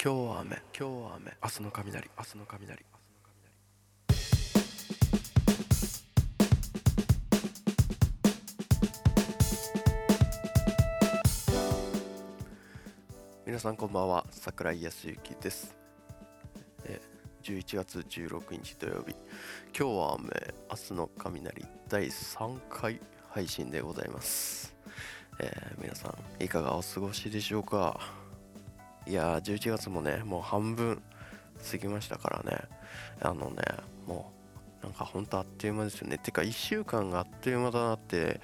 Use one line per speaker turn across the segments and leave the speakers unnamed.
今日は雨。今日は雨。明日の雷。明日の雷。皆さんこんばんは。桜井康之です、えー、11月16日土曜日。今日は雨。明日の雷。第3回配信でございます、えー皆さんいかがお過ごしでしょうか？いやー11月もねもう半分過ぎましたからね。あのねもうなんかほんとあっという間ですよね。てか1週間があっという間だなって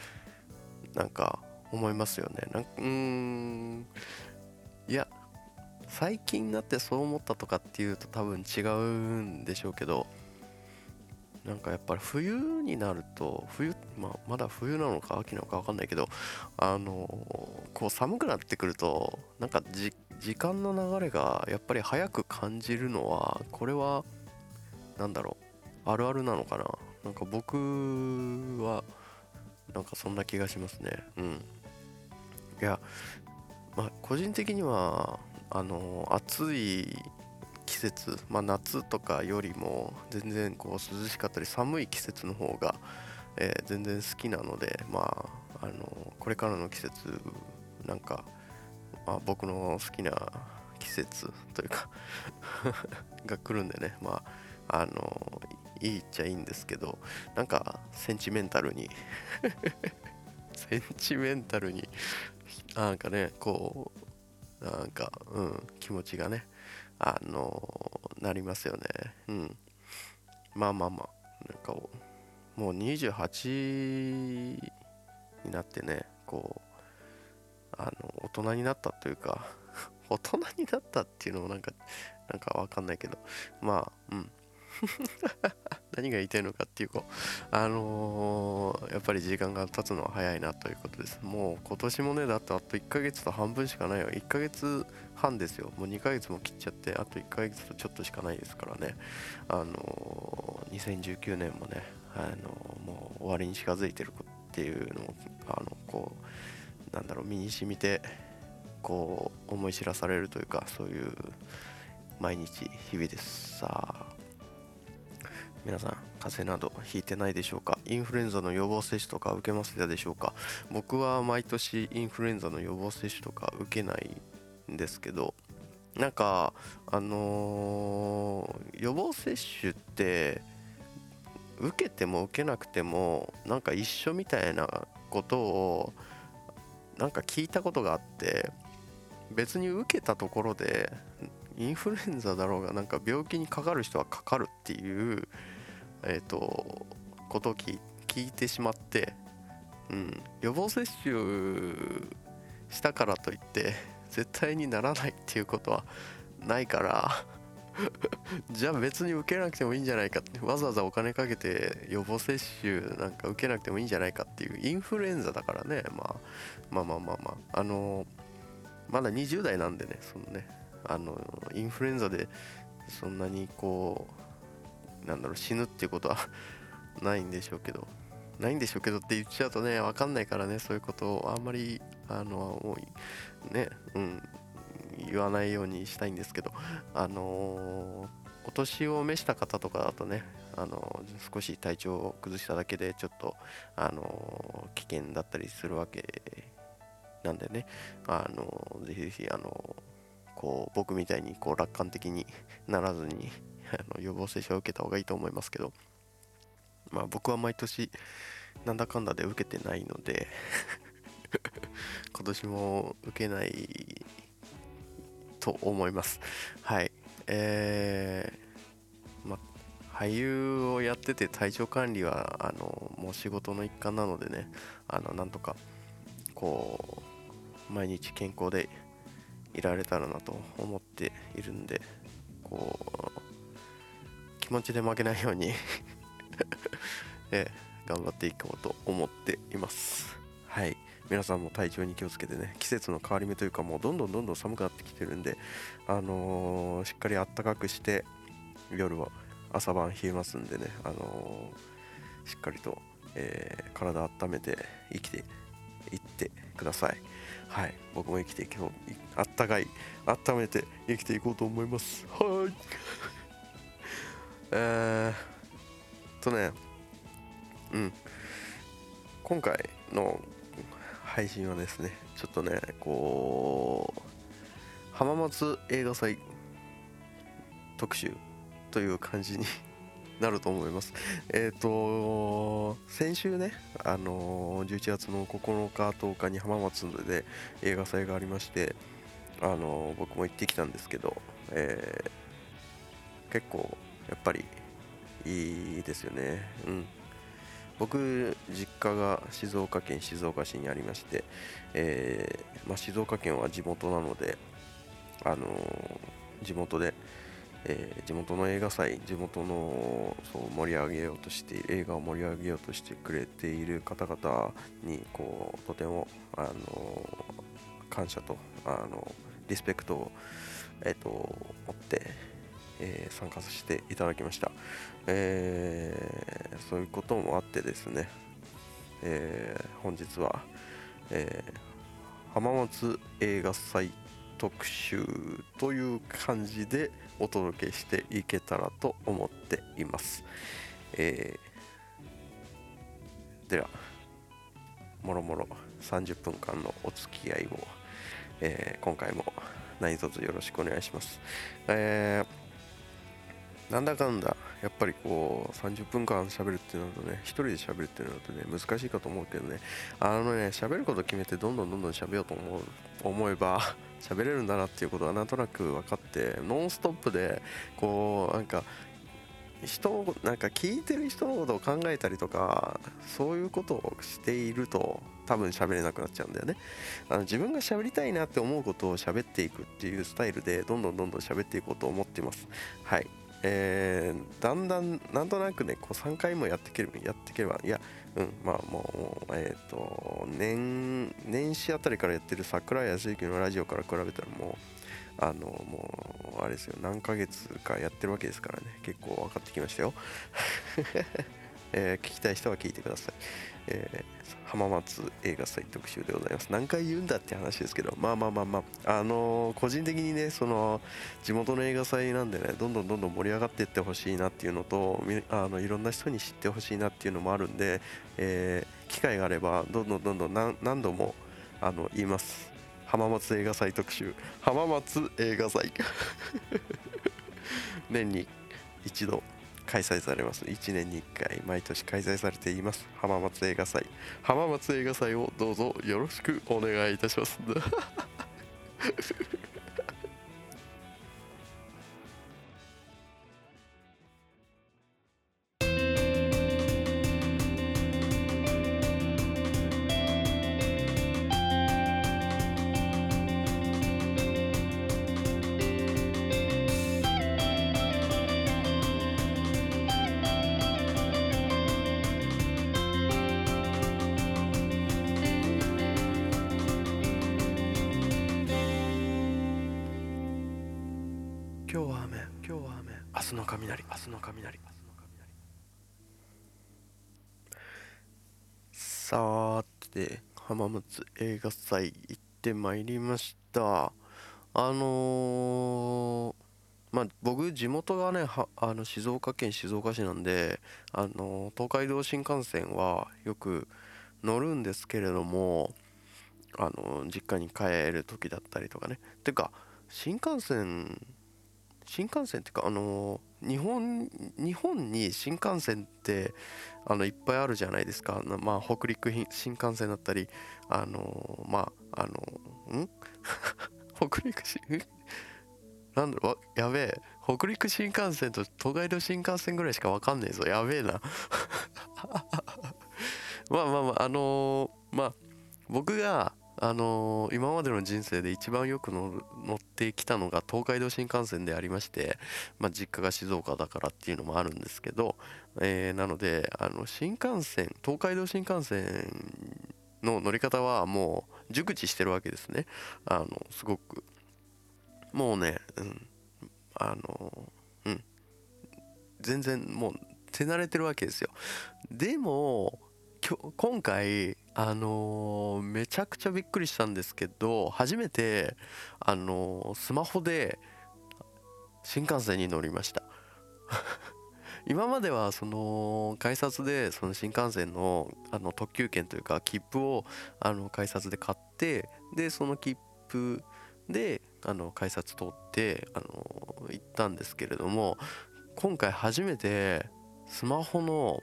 なんか思いますよね。なんかうーん。いや最近になってそう思ったとかっていうと多分違うんでしょうけどなんかやっぱり冬になると冬、まあ、まだ冬なのか秋なのか分かんないけどあのこう寒くなってくるとなんかじ時間の流れがやっぱり早く感じるのはこれはなんだろうあるあるなのかな。なんか僕はなんかそんな気がしますね。うん。いやまあ個人的にはあの暑い季節、まあ、夏とかよりも全然こう涼しかったり寒い季節の方が、えー全然好きなのでまああのこれからの季節なんか、まあ、僕の好きな季節というか が来るんでね。まああのいいっちゃいいんですけどなんかセンチメンタルに センチメンタルになんかねこうなんかうん気持ちがねあのなりますよね。うん。まあまあまあなんかもう28になってねこうあの大人になったというか 大人になったっていうのもなんかなんかわかんないけどまあうん。何が言いたいのかっていうとあのーやっぱり時間が経つのは早いなということです。もう今年もねだってあと1ヶ月と半分しかないよ1ヶ月半ですよ。もう2ヶ月も切っちゃってあと1ヶ月とちょっとしかないですからね。あのー2019年もねあのーもう終わりに近づいてるっていうのをあのこうなんだろう身に染みてこう思い知らされるというかそういう毎日日々です。さあ皆さん風邪などひいてないでしょうか？インフルエンザの予防接種とか受けましたでしょうか？僕は毎年インフルエンザの予防接種とか受けないんですけどなんかあのー予防接種って受けても受けなくてもなんか一緒みたいなことをなんか聞いたことがあって別に受けたところでインフルエンザだろうがなんか病気にかかる人はかかるっていうえっ、とことを聞いてしまって、うん、予防接種したからといって絶対にならないっていうことはないから じゃあ別に受けなくてもいいんじゃないかって。わざわざお金かけて予防接種なんか受けなくてもいいんじゃないかっていう。インフルエンザだからね、まあ、まあまあまあまあ。あのまだ20代なんでねそのね。あのインフルエンザでそんなにこうなんだろう死ぬっていうことは ないんでしょうけど。ないんでしょうけどって言っちゃうとね分かんないからねそういうことをあんまりあのもうね。うん。言わないようにしたいんですけどあのお年を召した方とかだとねあの少し体調を崩しただけでちょっとあの危険だったりするわけなんでねあのぜひぜひあのこう僕みたいにこう楽観的にならずにあの予防接種を受けた方がいいと思いますけどまあ僕は毎年なんだかんだで受けてないので 今年も受けないと思います。はい。えー、ま俳優をやってて体調管理はあのもう仕事の一環なのでねあのなんとかこう毎日健康でいられたらなと思っているんでこう気持ちで負けないようにえー 頑張っていこうと思っています。はい。皆さんも体調に気をつけてね季節の変わり目というかもうどんどんどんどん寒くなってきてるんであのーしっかりあったかくして夜は朝晩冷えますんでねあのーしっかりと、えー体温めて生きていってください。はい。僕も生きていこう。あったかい温めて生きていこうと思います。はい。えー、とねうん。今回の配信はですねちょっとねこう浜松映画祭特集という感じに なると思います。えっ、ー、と先週ね、あのー、11月の9日、10日に浜松で映画祭がありまして、あのー、僕も行ってきたんですけど、えー、結構やっぱりいいですよね。うん。僕、実家が静岡県静岡市にありまして、えーまあ、静岡県は地元なので、あの地元で、えー、地元の映画祭地元のそう盛り上げようとして映画を盛り上げようとしてくれている方々にこうとてもあの感謝とあのリスペクトを、えーと、持って、えー、参加させていただきました、えー、そういうこともあってですね、えー、本日は、え浜松映画祭特集という感じでお届けしていけたらと思っています。え、では、もろもろ30分間のお付き合いを、え、今回も何卒よろしくお願いします。えー、なんだかんだやっぱりこう30分間喋るっていうのとね一人で喋るっていうのとね難しいかと思うけどね。あのね喋ること決めてどんどんどんどん喋ろうと思う思えば 喋れるんだなっていうことはなんとなく分かってノンストップでこうなんか人なんか聞いてる人のことを考えたりとかそういうことをしていると多分喋れなくなっちゃうんだよね。あの自分が喋りたいなって思うことを喋っていくっていうスタイルでどんどんどんどん喋っていこうと思っています。はい。えー、だんだんなんとなくねこう3回もやっていければやっていければいやうんまあもうえっ、ー、と年年始あたりからやってる桜井康之のラジオから比べたらもうあのもうあれですよ何ヶ月かやってるわけですからね結構分かってきましたよ。えー、聞きたい人は聞いてください、えー、浜松映画祭特集でございます。何回言うんだって話ですけどまあまあまあまああのー、個人的にねその地元の映画祭なんでねどんどんどんどん盛り上がっていってほしいなっていうのとあのいろんな人に知ってほしいなっていうのもあるんで、えー、機会があればどんどんどんどん何度もあの言います。浜松映画祭特集。浜松映画祭。年に一度。開催されます。1年に1回毎年開催されています。浜松映画祭。浜松映画祭をどうぞよろしくお願いいたします。日の雷。明日の雷。さて浜松映画祭行ってまいりました。あのー、まあ僕地元がねあの静岡県静岡市なんであのー、東海道新幹線はよく乗るんですけれどもあのー、実家に帰る時だったりとかね。てか新幹線新幹線っていうかあの日本日本に新幹線ってあのいっぱいあるじゃないですか、まあ、北陸新幹線だったりあのまああのん？北陸新なんだろうやべえ。北陸新幹線と東海道新幹線ぐらいしか分かんねえぞ。やべえな。まあまあまああのー、まあ僕があのー、今までの人生で一番よく乗ってきたのが東海道新幹線でありまして、まあ、実家が静岡だからっていうのもあるんですけど、えー、なのであの新幹線東海道新幹線の乗り方はもう熟知してるわけですね。あのすごく。もうね、うん、あのうん。全然もう手慣れてるわけですよ。でも今回あのーめちゃくちゃびっくりしたんですけど初めてあのースマホで新幹線に乗りました。今まではその改札でその新幹線のあの特急券というか切符をあの改札で買ってでその切符であの改札通ってあの行ったんですけれども今回初めてスマホの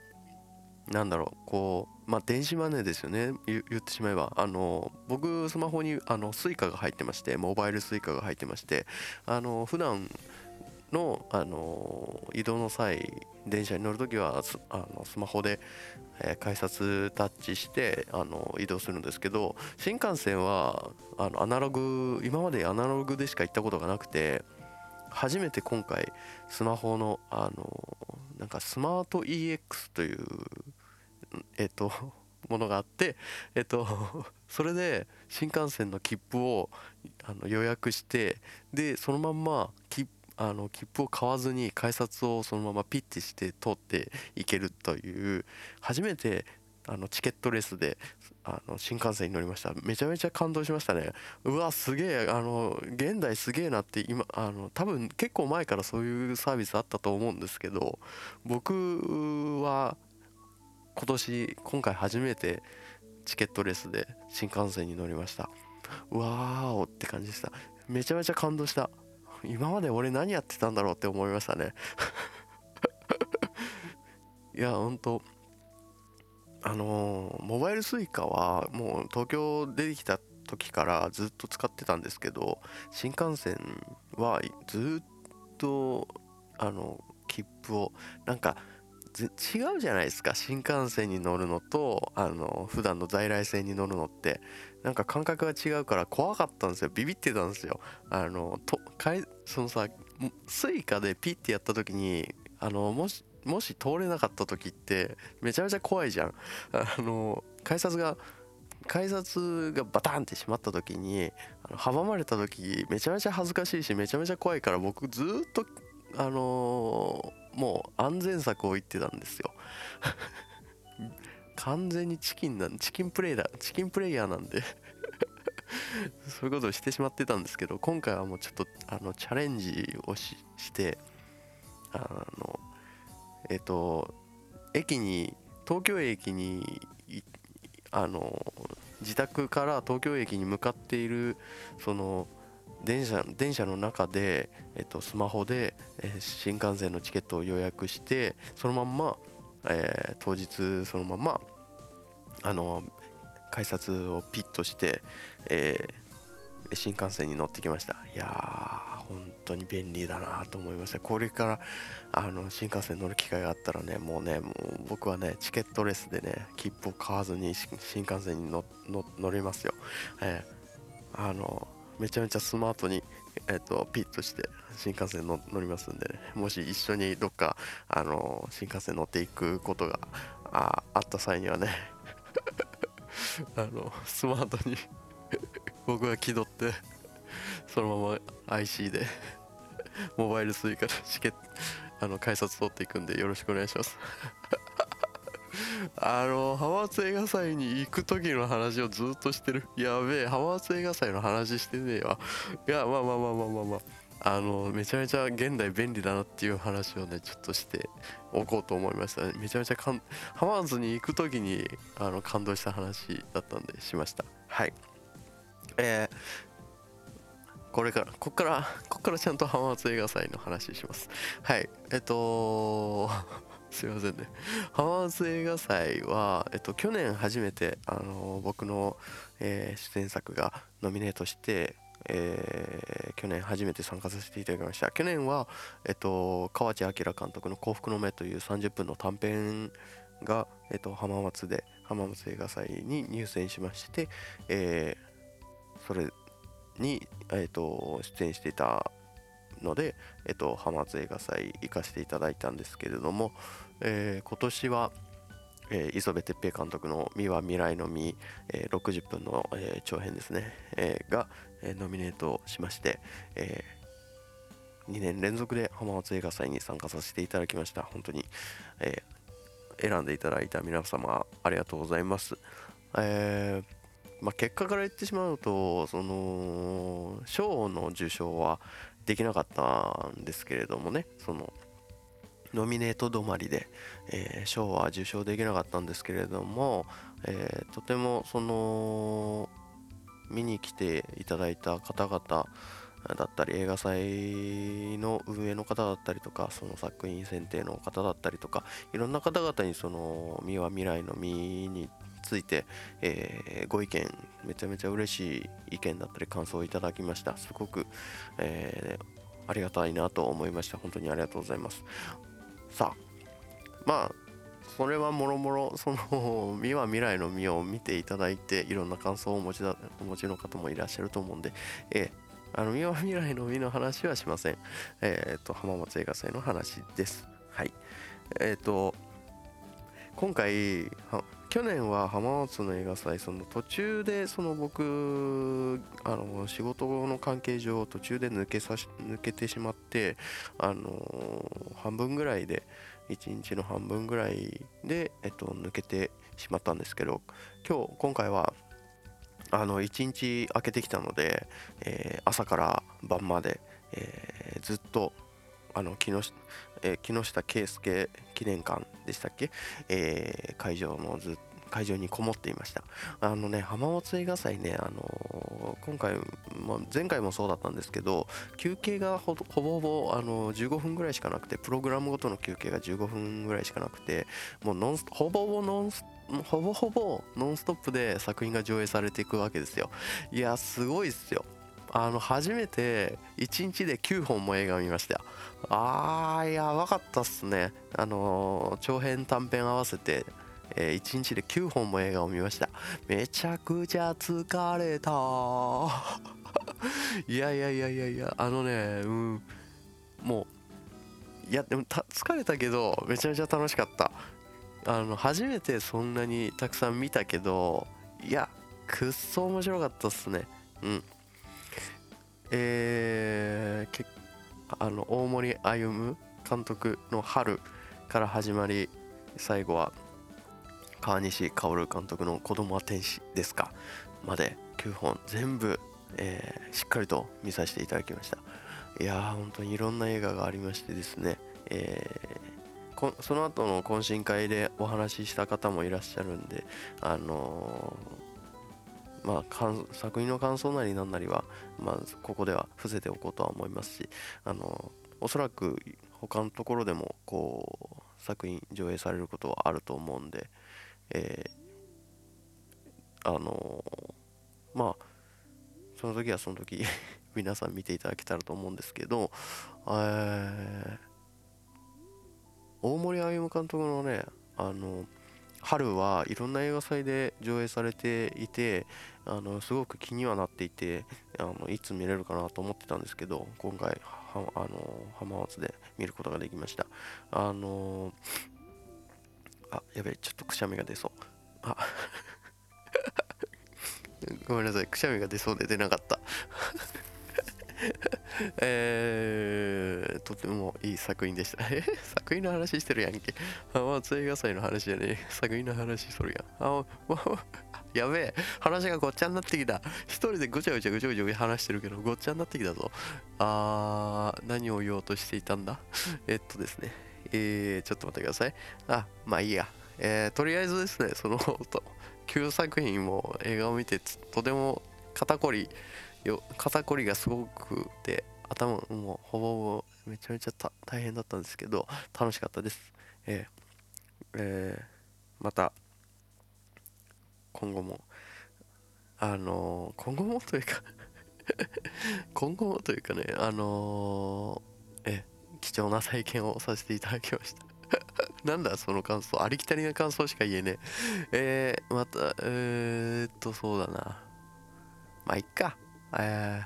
なんだろうこうまあ電子マネーですよね。言ってしまえば。あの僕スマホにあの Suica が入ってましてモバイル Suica が入ってましてあの普段のあの移動の際電車に乗るときはスあのスマホで、えー改札タッチしてあの移動するんですけど新幹線はあのアナログ今までアナログでしか行ったことがなくて初めて今回スマホのあのなんかスマート EX というえっと ものがあってえっと それで新幹線の切符をあの予約してでそのまんま切あの切符を買わずに改札をそのままピッてして通っていけるという初めてあのチケットレスであの新幹線に乗りました。めちゃめちゃ感動しましたね。うわすげえあの現代すげえなって今あの多分結構前からそういうサービスあったと思うんですけど僕は今年今回初めてチケットレスで新幹線に乗りました。わーおって感じでした。めちゃめちゃ感動した。今まで俺何やってたんだろうって思いましたね。いやほんと。あのーモバイル Suica はもう東京出てきた時からずっと使ってたんですけど新幹線はずっとあの切符をなんか違うじゃないですか。新幹線に乗るのとあの普段の在来線に乗るのって。なんか感覚が違うから怖かったんですよ。ビビってたんですよ。あのとかいそのさ Suica でピッてやった時にあのもしもし通れなかった時ってめちゃめちゃ怖いじゃん。あの改札が改札がバタンって閉まった時にあの阻まれた時めちゃめちゃ恥ずかしいしめちゃめちゃ怖いから僕ずっとあのもう安全策を言ってたんですよ。完全にチキンなんチキンプレイだチキンプレイヤーなんで。そういうことをしてしまってたんですけど今回はもうちょっとあのチャレンジをしてあのえっ、と駅に東京駅にあの自宅から東京駅に向かっているその電車電車の中で、えっと、スマホで、え新幹線のチケットを予約してそのまんま、えー当日そのままあの改札をピッとして、えー新幹線に乗ってきました。いやー本当に便利だなと思いました。これからあの新幹線乗る機会があったらねもうねもう僕はねチケットレスでね切符を買わずに新幹線に乗乗乗りますよ、えーあのめちゃめちゃスマートに、えっとピッとして新幹線の乗りますんでねもし一緒にどっかあの新幹線乗っていくことがああった際にはね あのスマートに 僕が気取ってそのまま IC でモバイルスイカでチケットあの改札通っていくんでよろしくお願いします。あの浜松映画祭に行く時の話をずっとしてる。やべえ浜松映画祭の話してねえわ。いやまあまあまあまあまあまあ。あのめちゃめちゃ現代便利だなっていう話をねちょっとしておこうと思いましたね。めちゃめちゃ浜松に行く時にあの感動した話だったんでしました。はい。えーこれからこっからこっからちゃんと浜松映画祭の話します。はい。えっとすいませんね。浜松映画祭は、えっと、去年初めてあの僕の、えー出演作がノミネートして、えー去年初めて参加させていただきました。去年は、えっと、河内明監督の「幸福の目」という30分の短編が、えっと、浜松で浜松映画祭に入選しまして、えーそれに、えっと出演していたので、えっと、浜松映画祭行かせていただいたんですけれども、えー今年は、えー磯部哲平監督の「美は未来の実」えー60分の、えー長編ですね、えーが、えーノミネートしまして、え2年連続で浜松映画祭に参加させていただきました。本当に、えー選んでいただいた皆様ありがとうございます。えーまあ、結果から言ってしまうとその賞の受賞はできなかったんですけれどもねそのノミネート止まりで、えー、賞は受賞できなかったんですけれども、えー、とてもその見に来ていただいた方々だったり映画祭の運営の方だったりとかその作品選定の方だったりとかいろんな方々にその「身は未来の身」について、えー、ご意見めちゃめちゃ嬉しい意見だったり感想をいただきましたすごく、えー、ありがたいなと思いました本当にありがとうございますさあまあそれはもろもろ その「身は未来の実」を見ていただいていろんな感想をお持ちだお持ちの方もいらっしゃると思うんで、えーあの、三輪未来の実の話はしません。えっ、ー、と、浜松映画祭の話です。はい。えっ、ー、と、今回、去年は浜松の映画祭、その途中で、その僕、あの、仕事の関係上、途中で抜けさし、抜けてしまって、あの、半分ぐらいで、1日の半分ぐらいで、えっと、抜けてしまったんですけど、今日、今回は、あの1日空けてきたので、えー、朝から晩まで、えー、ずっとあの木下,、えー、木下圭介記念館でしたっけ、えー、会場のず会場にこもっていました。あのね浜松映画祭ね、あのー、今回、まあ、前回もそうだったんですけど休憩がほぼほぼ、あのー、15分ぐらいしかなくてプログラムごとの休憩が15分ぐらいしかなくてもうノンほぼほぼノンスほぼほぼノンストップで作品が上映されていくわけですよ。いやすごいっすよ。あの初めて1日で9本も映画を見ましたよ。あーやばかったっすね。あの長編短編合わせてえー、1日で9本も映画を見ました。めちゃくちゃ疲れた。いやいやいやいやいやあのねうんもういやでも疲れたけどめちゃめちゃ楽しかった。あの初めてそんなにたくさん見たけどいやくっそ面白かったっすね。うん。えー、けあの大森歩監督の「春」から始まり最後は川西薫監督の「子供は天使ですか」まで9本全部、えー、しっかりと見させていただきました。いやー本当にいろんな映画がありましてですね、えー、その後の懇親会でお話しした方もいらっしゃるんであのー、まあ、作品の感想なりなんなりは、まあ、ここでは伏せておこうとは思いますし、あのおそらく他のところでもこう作品上映されることはあると思うんで、えー、あのー、まあその時はその時 皆さん見ていただけたらと思うんですけど、えー、大森歩監督のねあの春はいろんな映画祭で上映されていてあのすごく気にはなっていてあのいつ見れるかなと思ってたんですけど今回はあの浜松で見ることができました。あのあやべえちょっとくしゃみが出そう。あ ごめんなさいくしゃみが出そうで出なかった。えー、とてもいい作品でした。え 作品の話してるやんけ。あ、まあ、映画祭の話じゃねえ。作品の話するやん。あ、まやべえ。話がごっちゃになってきた。一人でぐちゃぐちゃぐちゃぐちゃ話してるけど、ごっちゃになってきたぞ。あー、何を言おうとしていたんだ？えっとですね。えー、ちょっと待ってください。あ、まあいいや。えー、とりあえずですね、その、旧作品も映画を見て、とても肩こり、よ肩こりがすごくて、頭もほぼほぼめちゃめちゃ大変だったんですけど、楽しかったです。えー、えー、また、今後も、あのー、今後もというか 今後もというかね、あの、え、貴重な体験をさせていただきました。なんだその感想ありきたりな感想しか言えねえ。えー、またえー、っとそうだな。まあいっか。え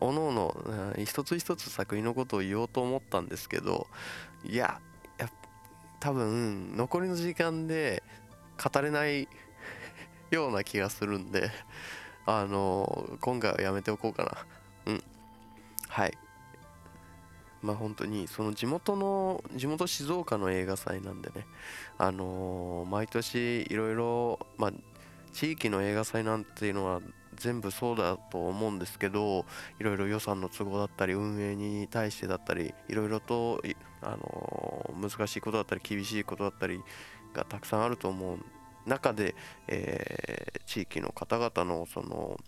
ー、おのおの一つ一つ作品のことを言おうと思ったんですけどいや多分残りの時間で語れないような気がするんであの今回はやめておこうかな。うん。はい。まあ本当にその地元の地元静岡の映画祭なんでねあのー、毎年いろいろまあ地域の映画祭なんていうのは全部そうだと思うんですけどいろいろ予算の都合だったり運営に対してだったりいろいろと、あの、難しいことだったり厳しいことだったりがたくさんあると思う中で、えー、地域の方々のその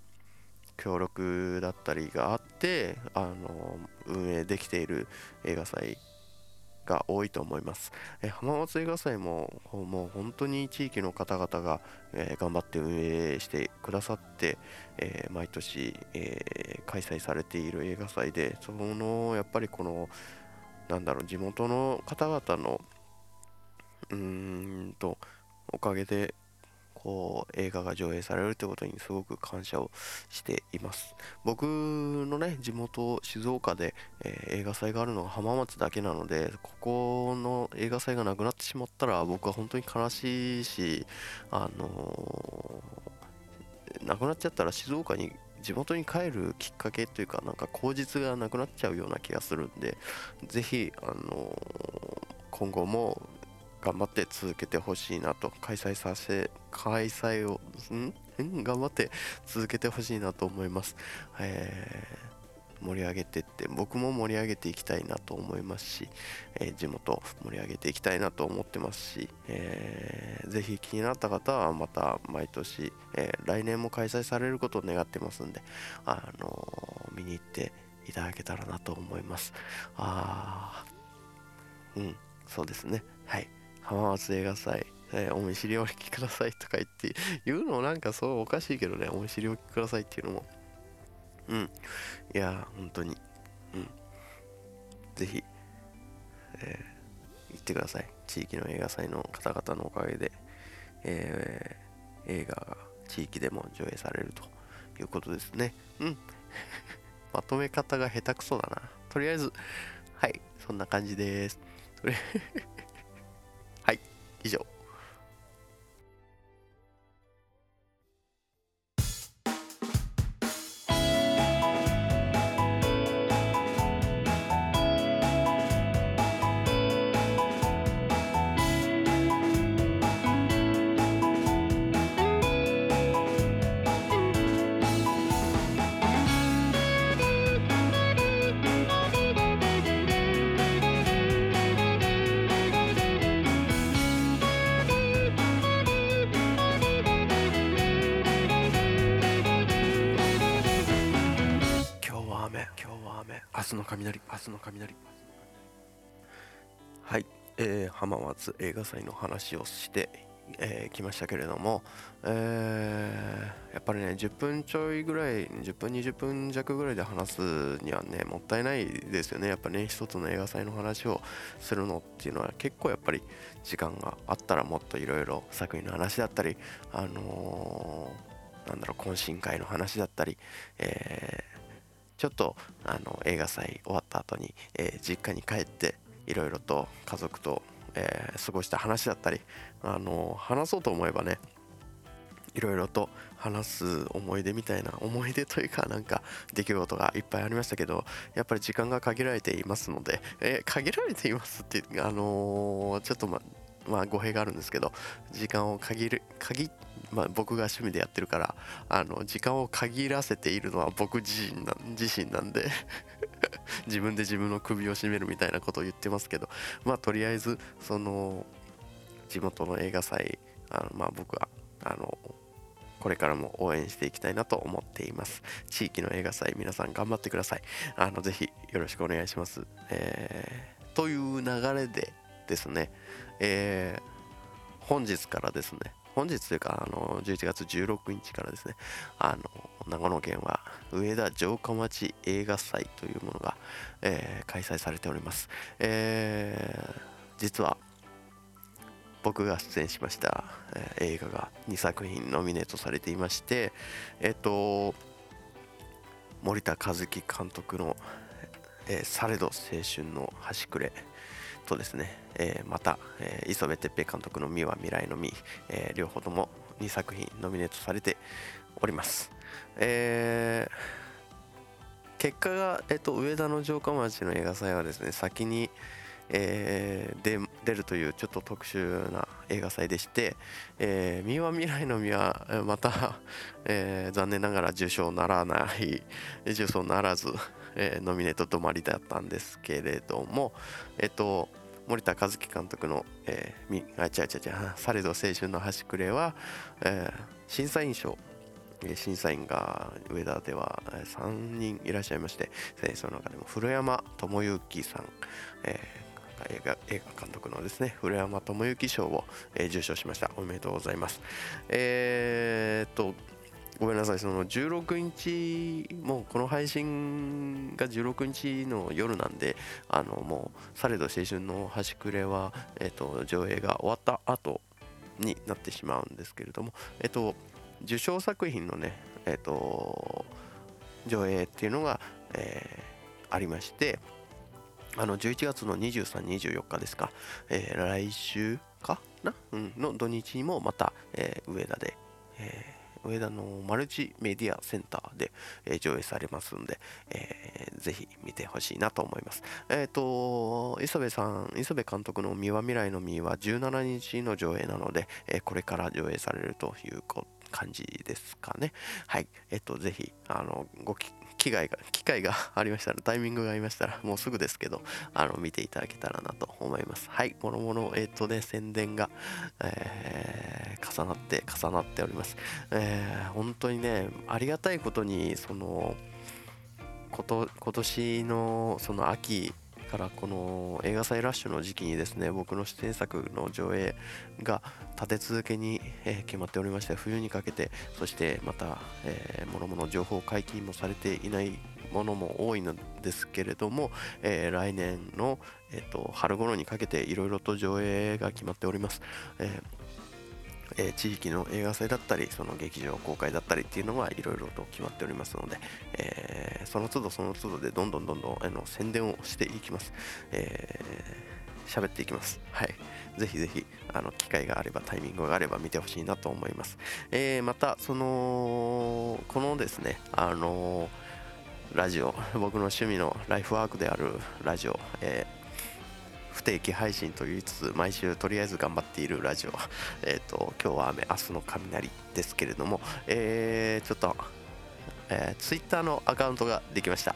協力だったりがあってあの運営できている映画祭が多いと思います。え浜松映画祭ももう本当に地域の方々が、えー、頑張って運営してくださって、えー、毎年、えー、開催されている映画祭でそのやっぱりこのなんだろう地元の方々のうーんとおかげでこう映画が上映されるってことにすごく感謝をしています。僕のね地元静岡で、えー、映画祭があるのが浜松だけなのでここの映画祭がなくなってしまったら僕は本当に悲しいしあのー、なくなっちゃったら静岡に地元に帰るきっかけというかなんか口実がなくなっちゃうような気がするんでぜひあのー、今後も頑張って続けてほしいなと開催させ開催をん？頑張って続けてほしいなと思います、えー、盛り上げてって僕も盛り上げていきたいなと思いますし、えー、地元盛り上げていきたいなと思ってますし、えー、ぜひ気になった方はまた毎年、えー、来年も開催されることを願ってますんで、あの見に行っていただけたらなと思います。あうんそうですね。はい。浜松映画祭、えー、お見知りお聞きくださいとか言って言うのなんかそうおかしいけどねお見知りおきくださいっていうのも。うん。いや本当に。うん。ぜひ、えー、行ってください。地域の映画祭の方々のおかげで、えー、映画が地域でも上映されるということですね。うん。まとめ方が下手くそだな。とりあえずはい。そんな感じです。とりあえず以上。の雷明日の雷。はい。えー、浜松映画祭の話をして、えー、ましたけれども、えー、やっぱりね10分ちょいぐらい10分20分弱ぐらいで話すにはねもったいないですよね。やっぱね一つの映画祭の話をするのっていうのは結構やっぱり時間があったらもっといろいろ作品の話だったりあのー、なんだろう懇親会の話だったり、えちょっとあの映画祭終わった後に、えー、実家に帰っていろいろと家族と、えー、過ごした話だったりあの話そうと思えばねいろいろと話す思い出みたいな思い出というかなんか出来事がいっぱいありましたけどやっぱり時間が限られていますので、えー、限られていますってあのー、ちょっとままあ語弊があるんですけど時間を限る限ってまあ、僕が趣味でやってるからあの時間を限らせているのは僕自身な自身なんで 自分で自分の首を絞めるみたいなことを言ってますけどまあとりあえずその地元の映画祭あのまあ僕はあのこれからも応援していきたいなと思っています。地域の映画祭皆さん頑張ってください。あのぜひよろしくお願いします、えー、という流れでですね、えー、本日からですね本日というか、あの、11月16日からですね、あの、長野県は上田城下町映画祭というものが、えー、開催されております。えー、実は、僕が出演しました、えー、映画が2作品ノミネートされていまして、えっ、と、森田和樹監督の、えー、されど青春の端くれとですね、えー、また、えー、磯部哲平監督の「美は未来の美」えー、両方とも2作品ノミネートされております、えー、結果が、えっと、上田の城下町の映画祭はですね先に、えー、で出るというちょっと特殊な映画祭でして「えー、三輪未来の実はまた、えー、残念ながら受賞ならない受賞ならず、えー、ノミネート止まりだったんですけれどもえっと森田和樹監督の「えー、あ違う違う違うされど青春の端くれは」えー、審査員賞審査員が上田では3人いらっしゃいましてその中でも古山智之さん、えー、映画映画監督のですね古山智之賞を、えー、受賞しました。おめでとうございます。えー、っとごめんなさい。その16日もうこの配信が16日の夜なんであのもうされど青春の端くれは、えー、と上映が終わった後になってしまうんですけれどもえっ、と受賞作品のね、えーと、上映っていうのが、えー、ありましてあの11月の23、24日ですか、えー、来週かな、うん、の土日にもまた、えー、上田で、えー、上田のマルチメディアセンターで、え、上映されますんで、えー、ぜひ見てほしいなと思います。えっ、ー、と、磯部さん、磯部監督の三輪未来の実は17日の上映なので、え、これから上映されるという感じですかね。はい。えっと、ぜひ、あの、ご機会が、機会がありましたら、タイミングがありましたら、もうすぐですけど、あの、見ていただけたらなと思います。はい。もろもろ、えっとね、宣伝が、えー、重なって、重なっております。えー、本当にね、ありがたいことに、その、こと今年のその秋からこの映画祭ラッシュの時期にですね僕の出演作の上映が立て続けに、え決まっておりまして冬にかけてそしてまた、えー、もろ情報解禁もされていないものも多いのですけれども、えー、来年の、えーと、春頃にかけていろいろと上映が決まっております。えーえ、地域の映画祭だったりその劇場公開だったりっていうのはいろいろと決まっておりますので、え、その都度その都度でどんどんどんどんあの宣伝をしていきます。えー、喋っていきます。はい。ぜひぜひ、あの、機会があれば、タイミングがあれば見てほしいなと思います。えー、また、その、このですね、あのラジオ、僕の趣味のライフワークであるラジオ、えー不定期配信と言いつつ毎週とりあえず頑張っているラジオ、えっ、ー、と今日は雨明日の雷ですけれども、えー、ちょっと、えー、Twitter のアカウントができました。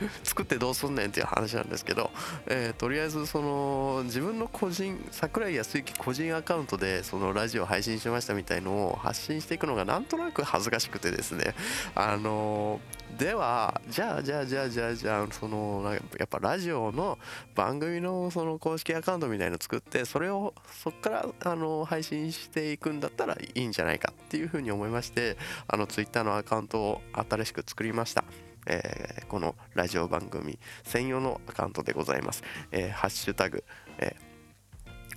作ってどうすんねんっていう話なんですけど、えー、とりあえずその自分の個人桜井康之個人アカウントでそのラジオ配信しましたみたいのを発信していくのがなんとなく恥ずかしくてですね。あのー、ではじゃあじゃあじゃあじゃあじゃあそのやっぱラジオの番組のその公式アカウントみたいの作ってそれをそこからあの配信していくんだったらいいんじゃないかっていうふうに思いましてあの Twitter のアカウントを新しく作りました。えー、このラジオ番組専用のアカウントでございます。えー、ハッシュタグ、えー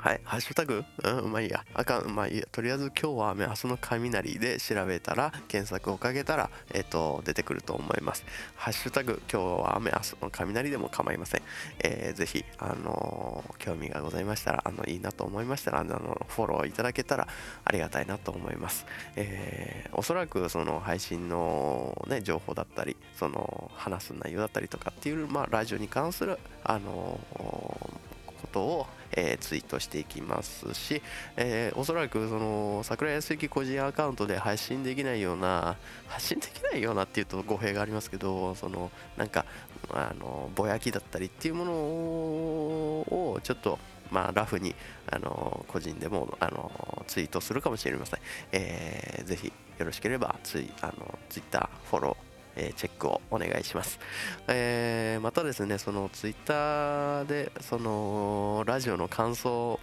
はい、ハッシュタグ？うん、まあいいや。あかん、まあいいや。とりあえず今日は雨、明日の雷で調べたら、検索をかけたら、えっ、と、出てくると思います。ハッシュタグ、今日は雨、明日の雷でも構いません。えー、ぜひ、あのー、興味がございましたら、あの、いいなと思いましたら、あの、フォローいただけたらありがたいなと思います。えー、おそらくその配信のね、情報だったり、その、話す内容だったりとかっていう、まあ、ラジオに関する、あのことを、えー、ツイートしていきますし、えー、おそらくその桜井康之個人アカウントで配信できないような発信できないようなっていうと語弊がありますけどそのなんかあのぼやきだったりっていうものをちょっとまあ、ラフにあの個人でもあのツイートするかもしれません、えー、ぜひよろしければツイあのツイッターフォローえー、チェックをお願いします。えー、またですね、そのツイッターで、そのラジオの感想、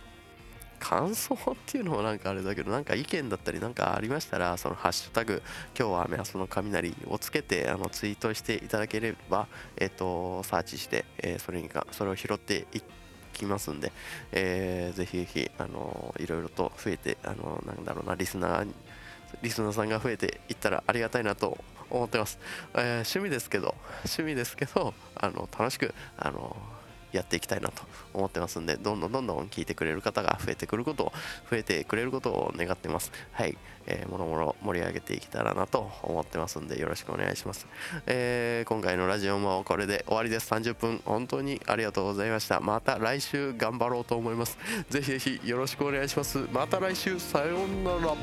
感想っていうのもなんかあれだけど、なんか意見だったりなんかありましたら、そのハッシュタグ、今日は雨明日の雷をつけてあのツイートしていただければ、えっ、ー、と、サーチして、えそれにか、それを拾っていきますんで、えー、ぜひぜひ、あのいろいろと増えて、あのなんだろうな、リスナー、リスナーさんが増えていったらありがたいなと思ってます、えー、趣味ですけど趣味ですけどあの楽しくあのやっていきたいなと思ってますんでどんどんどんどん聞いてくれる方が増えてくることを増えてくれることを願ってます。はい。えー、もろもろ盛り上げていけたらなと思ってますんでよろしくお願いします、えー、今回のラジオもこれで終わりです。30分本当にありがとうございました。また来週頑張ろうと思います。ぜひぜひよろしくお願いします。また来週。さようなら。